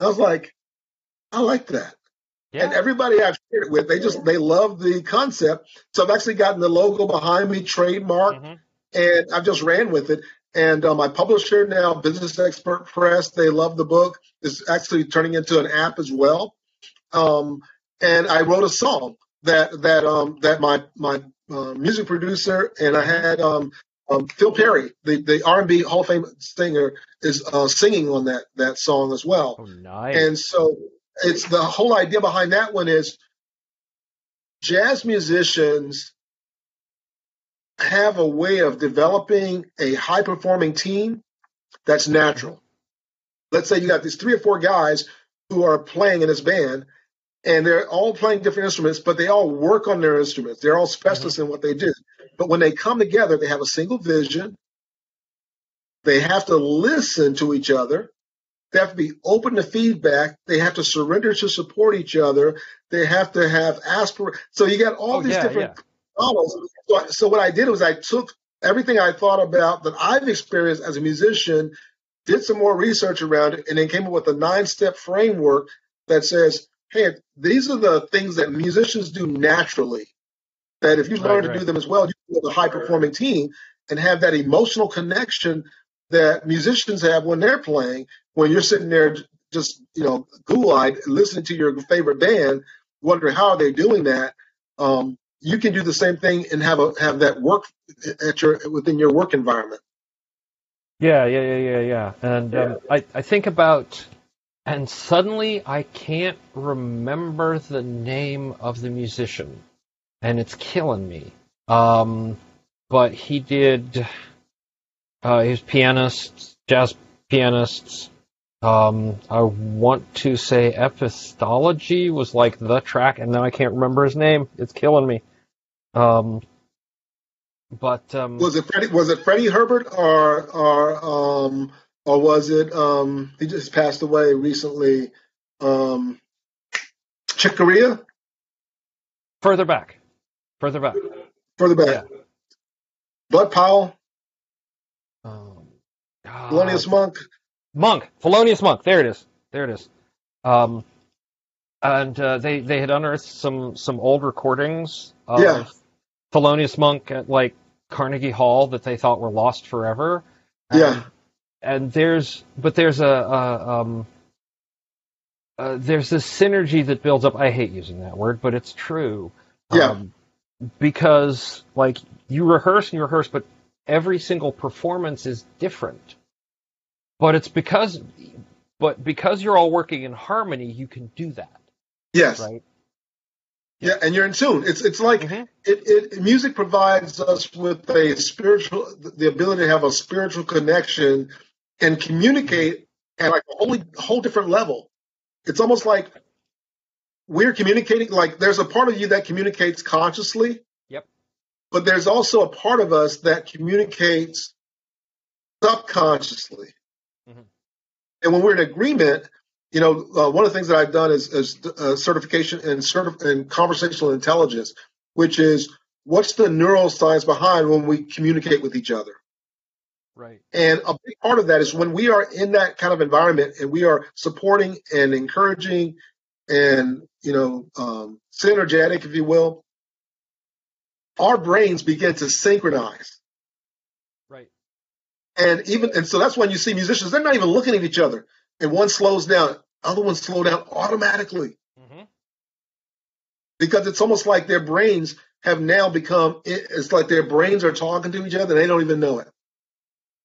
I was like, "I like that." And everybody I've shared it with, they just they love the concept. So I've actually gotten the logo behind me, trademark, Mhm. and I've just ran with it. And uh, my publisher now, Business Expert Press, they love the book. It's actually turning into an app as well. Um, and I wrote a song that that um, that my my uh, music producer, and I had um, um, Phil Perry, the, the R&B Hall of Fame singer, is uh, singing on that that song as well. Oh, nice. And so it's the whole idea behind that one is jazz musicians have a way of developing a high performing team that's natural. Let's say you got these three or four guys who are playing in this band and they're all playing different instruments, but they all work on their instruments. They're all specialists mm-hmm. in what they do. But when they come together, they have a single vision. They have to listen to each other. They have to be open to feedback. They have to surrender to support each other. They have to have aspir. So you got all oh, these yeah, different yeah. models. So, so what I did was I took everything I thought about that I've experienced as a musician, did some more research around it, and then came up with a nine-step framework that says, "Hey, these are the things that musicians do naturally. That if you learn right, to do them as well, you can build a high-performing team and have that emotional connection that musicians have when they're playing. When you're sitting there just you know ghoul-eyed listening to your favorite band, wondering how are they doing that. Um, you can do the same thing and have a have that work at your within your work environment. Yeah, yeah, yeah, yeah, yeah. And um, I I think about and suddenly I can't remember the name of the musician, and it's killing me. Um, but he did. Uh, he was pianist, jazz pianist. Um, I want to say Epistrophy was like the track, and now I can't remember his name. It's killing me. Um, but um, was it Freddie? Was it Freddie Herbert or or um, or was it um, he just passed away recently? Um, Chick Corea. Further back, further back, further back. Yeah. Bud Powell. Um, Thelonious Monk. Monk. Thelonious Monk. There it is. There it is. Um, and uh, they they had unearthed some some old recordings of yeah. Thelonious Monk at like Carnegie Hall that they thought were lost forever. And, yeah. And there's, but there's a, a um, uh, there's this synergy that builds up. I hate using that word, but it's true. Yeah. Um, because like you rehearse and you rehearse, but every single performance is different. But it's because, but because you're all working in harmony, you can do that. Yes. Right. Yeah, and you're in tune. It's it's like mm-hmm. it, it music provides us with a spiritual the ability to have a spiritual connection and communicate at like a whole whole different level. It's almost like we're communicating like there's a part of you that communicates consciously. Yep. But there's also a part of us that communicates subconsciously. Mm-hmm. And when we're in agreement, you know, uh, one of the things that I've done is, is uh, certification in, certif- in conversational intelligence, which is what's the neuroscience behind when we communicate with each other. Right. And a big part of that is when we are in that kind of environment and we are supporting and encouraging and, you know, um, synergetic, if you will, our brains begin to synchronize. Right. And even, and so that's when you see musicians, they're not even looking at each other and one slows down, other ones slow down automatically. Mm-hmm. Because it's almost like their brains have now become, it's like their brains are talking to each other and they don't even know it.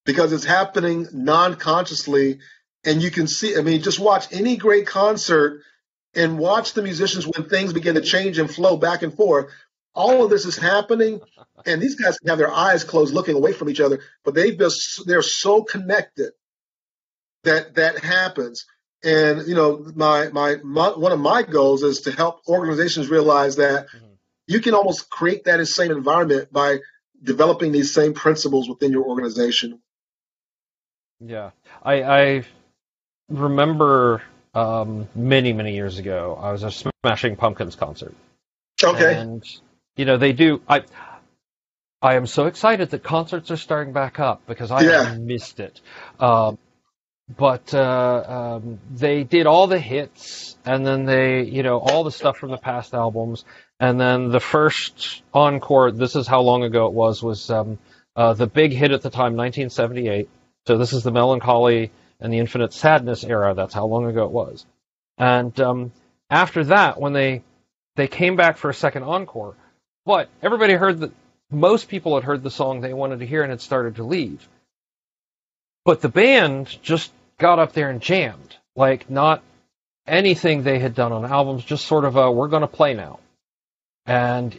Because it's happening non consciously. And you can see, I mean, just watch any great concert and watch the musicians when things begin to change and flow back and forth. All of this is happening, and these guys have their eyes closed, looking away from each other, but they've just, they're so connected that that happens. And you know, my, my, my one of my goals is to help organizations realize that mm-hmm. you can almost create that same environment by developing these same principles within your organization. Yeah, I, I remember um, many many years ago. I was a Smashing Pumpkins concert. Okay. And you know they do. I I am so excited that concerts are starting back up because I yeah. missed it. Um, but uh, um, they did all the hits, and then they, you know, all the stuff from the past albums, and then the first encore. This is how long ago it was. Was um, uh, the big hit at the time, 1978. So this is the Mellon Collie and the infinite sadness era. That's how long ago it was. And um, after that, when they they came back for a second encore, but everybody heard that most people had heard the song they wanted to hear and had started to leave. But the band just got up there and jammed. Like, not anything they had done on albums, just sort of a, we're going to play now. And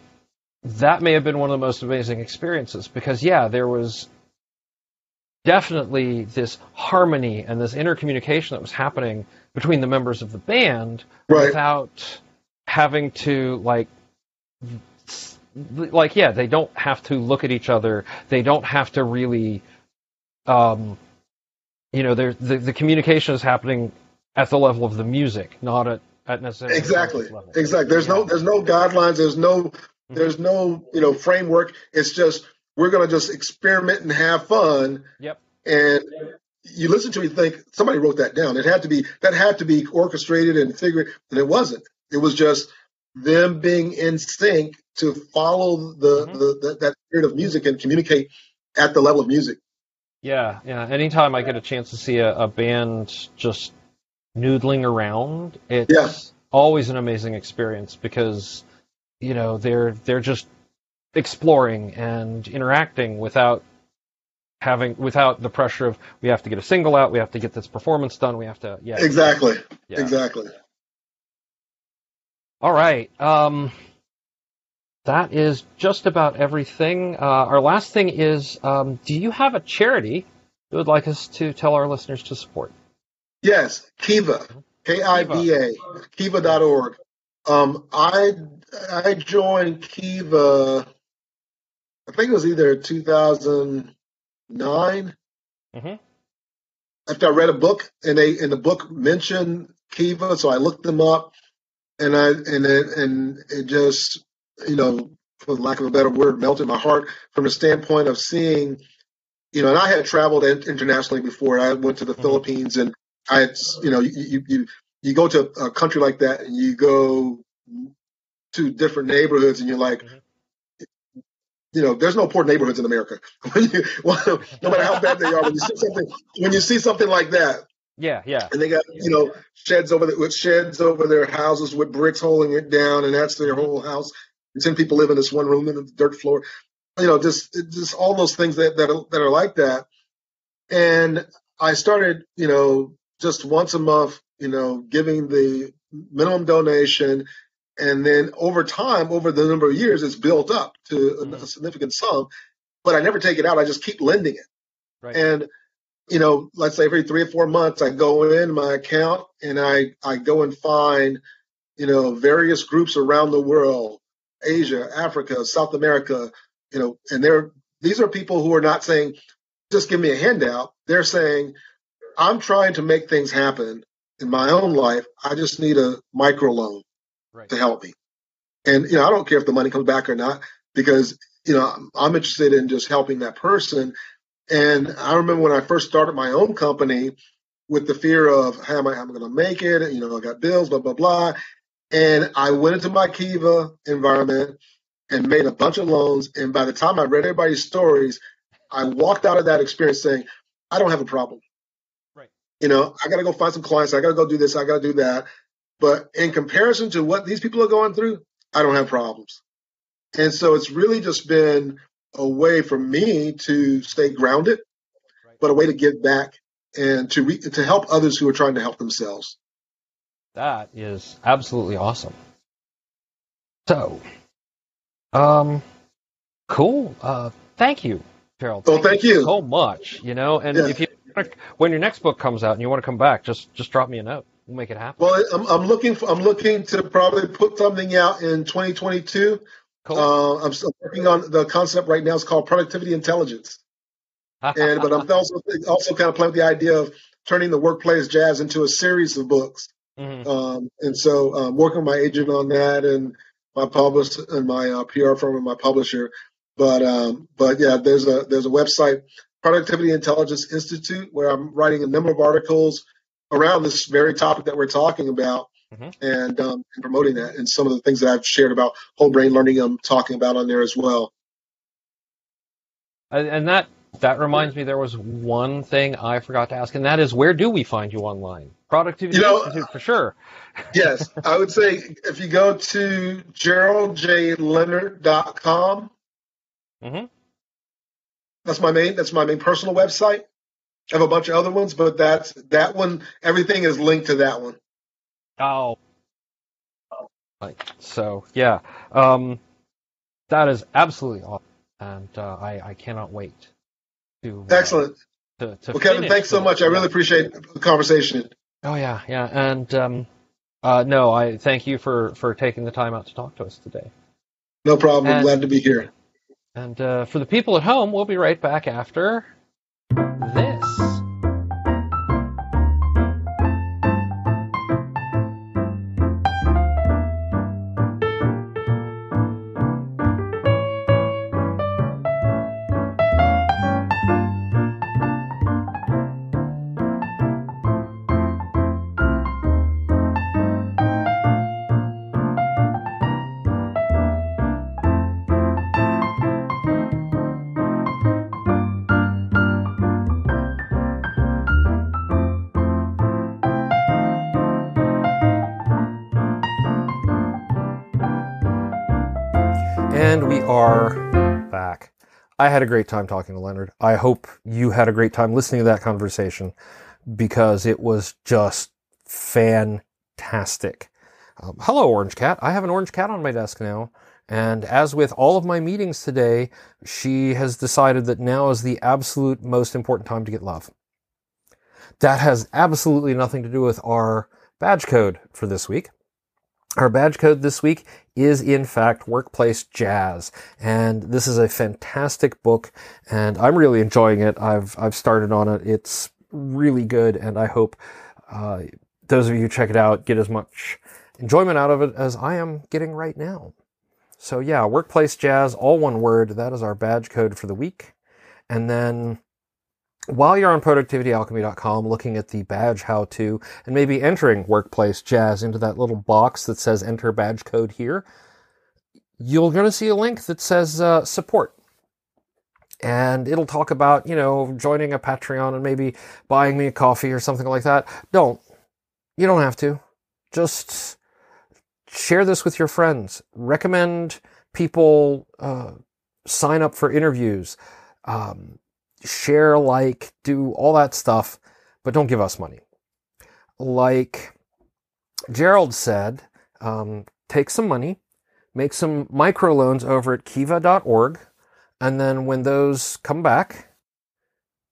that may have been one of the most amazing experiences because, yeah, there was definitely this harmony and this intercommunication that was happening between the members of the band Right. without having to like like yeah they don't have to look at each other they don't have to really um you know there the, the communication is happening at the level of the music not at at necessarily Exactly. Exactly. There's no there's no guidelines. There's no there's no you know framework. It's just we're gonna just experiment and have fun. Yep. And you listen to it, you think somebody wrote that down. It had to be that had to be orchestrated and figured, and it wasn't. It was just them being in sync to follow the, Mhm. the, the that spirit of music and communicate at the level of music. Yeah, yeah. Anytime I get a chance to see a, a band just noodling around, it's Yeah. always an amazing experience because you know they're they're just exploring and interacting without having without the pressure of we have to get a single out, we have to get this performance done, we have to yeah. Exactly. yeah. Exactly. All right. Um, that is just about everything. Uh, our last thing is, um, do you have a charity you would like us to tell our listeners to support? Yes, Kiva, K I V A, Kiva.org. Um, I I joined Kiva. I think it was either 2009. Mhm. After I read a book and they and the book mentioned Kiva, so I looked them up, and I and it and it just you know, for lack of a better word, melted my heart from the standpoint of seeing, you know, and I had traveled internationally before. I went to the Mhm. Philippines and I had, you know, you, you, you, go to a country like that and you go to different neighborhoods and you're like, Mhm. You know, there's no poor neighborhoods in America. When you, well, no matter how bad they are, when you see something, when you see something like that, Yeah, yeah. and they got you know sheds over the, with sheds over their houses with bricks holding it down, and that's their whole house. And ten people live in this one room in the dirt floor. You know, just just all those things that that are, that are like that. And I started, you know, just once a month, you know, giving the minimum donation, and then over time, over the number of years, it's built up to a, Mhm. a significant sum. But I never take it out; I just keep lending it. Right. And you know, let's say every three or four months, I go in my account and I I go and find, you know, various groups around the world, Asia, Africa, South America, you know, and they're these are people who are not saying, just give me a handout. They're saying, I'm trying to make things happen in my own life. I just need a micro loan right. to help me. And you know, I don't care if the money comes back or not because you know I'm- interested in just helping that person. And I remember when I first started my own company with the fear of how am I am I going to make it? You know, I got bills, blah blah blah. And I went into my Kiva environment and made a bunch of loans. And by the time I read everybody's stories, I walked out of that experience saying, I don't have a problem. Right. You know, I got to go find some clients. I got to go do this. I got to do that. But in comparison to what these people are going through, I don't have problems. And so it's really just been a way for me to stay grounded, but a way to give back and to re- to help others who are trying to help themselves. That is absolutely awesome. So, um, cool. Uh, thank you, Gerald. Well, thank you. so much. You know, and Yeah. if you when your next book comes out and you want to come back, just just drop me a note. We'll make it happen. Well, I'm, I'm looking for, I'm looking to probably put something out in 2022. Cool. Uh, I'm working on the concept right now. It's called productivity intelligence. and but I'm also also kind of playing with the idea of turning the workplace jazz into a series of books. Mhm. Um, and so um, working with my agent on that and my publisher and my uh, PR firm and my publisher. But um, but yeah, there's a there's a website, Productivity Intelligence Institute, where I'm writing a number of articles around this very topic that we're talking about. Mhm. And, um, and promoting that, and some of the things that I've shared about whole brain learning, I'm talking about on there as well. and and that that reminds me, there was one thing I forgot to ask, and that is, where do we find you online? Productivity you know, Institute for sure. yes, I would say if you go to geraldjleonard.com, mm-hmm. that's my main that's my main personal website. I have a bunch of other ones, but that's that one. Everything is linked to that one. Oh, so yeah, um, that is absolutely awesome, and uh, I I cannot wait to uh, excellent. To, to well, Kevin, thanks so much. I really appreciate the conversation. Oh yeah, yeah, and um, uh, no, I thank you for for taking the time out to talk to us today. No problem. And, I'm glad to be here. And uh, for the people at home, we'll be right back after this. I had a great time talking to Leonard. I hope you had a great time listening to that conversation because it was just fantastic. Um, hello, Orange Cat. I have an orange cat on my desk now. And as with all of my meetings today, she has decided that now is the absolute most important time to get love. That has absolutely nothing to do with our badge code for this week. Our badge code this week is in fact Workplace Jazz. And this is a fantastic book and I'm really enjoying it. I've, I've started on it. It's really good and I hope, uh, those of you who check it out get as much enjoyment out of it as I am getting right now. So yeah, Workplace Jazz, all one word. That is our badge code for the week. And then while you're on productivityalchemy.com looking at the badge how to and maybe entering workplace jazz into that little box that says enter badge code here, you're going to see a link that says uh, support. And it'll talk about, you know, joining a Patreon and maybe buying me a coffee or something like that. Don't. You don't have to. Just share this with your friends. Recommend people uh, sign up for interviews. Um, share, like, do all that stuff, but don't give us money. Like Gerald said, um, take some money, make some microloans over at kiva.org, and then when those come back,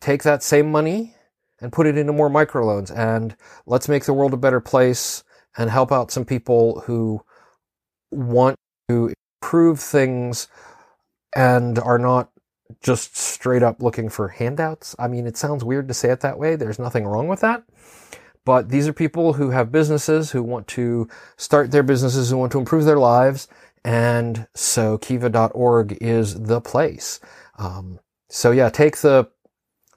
take that same money and put it into more microloans. And let's make the world a better place and help out some people who want to improve things and are not just straight up looking for handouts. I mean, it sounds weird to say it that way. There's nothing wrong with that. But these are people who have businesses, who want to start their businesses, who want to improve their lives. And so kiva.org is the place. Um, so yeah, take the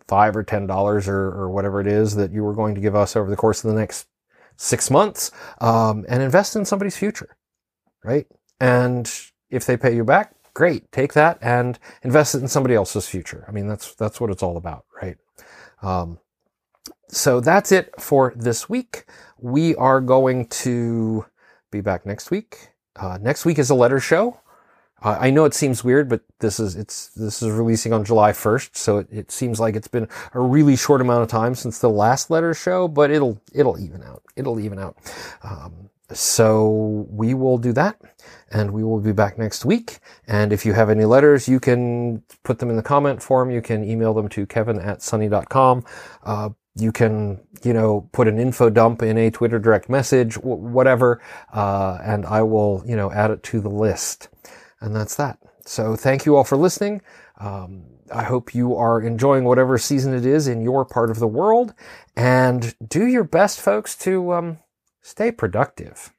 five or ten dollars or, or whatever it is that you were going to give us over the course of the next six months, um, and invest in somebody's future, right? And if they pay you back, great. Take that and invest it in somebody else's future. I mean, that's, that's what it's all about, right? Um, so that's it for this week. We are going to be back next week. Uh, next week is a letter show. Uh, I know it seems weird, but this is it's this is releasing on July 1st, so it, it, seems like it's been a really short amount of time since the last letter show, but it'll it'll even out. It'll even out. Um, so we will do that and we will be back next week. And if you have any letters, you can put them in the comment form. You can email them to kevin at sonney.com. Uh, you can, you know, put an info dump in a Twitter direct message, whatever, uh, and I will, you know, add it to the list. And that's that. So thank you all for listening. Um, I hope you are enjoying whatever season it is in your part of the world, and do your best, folks, to um, Stay productive.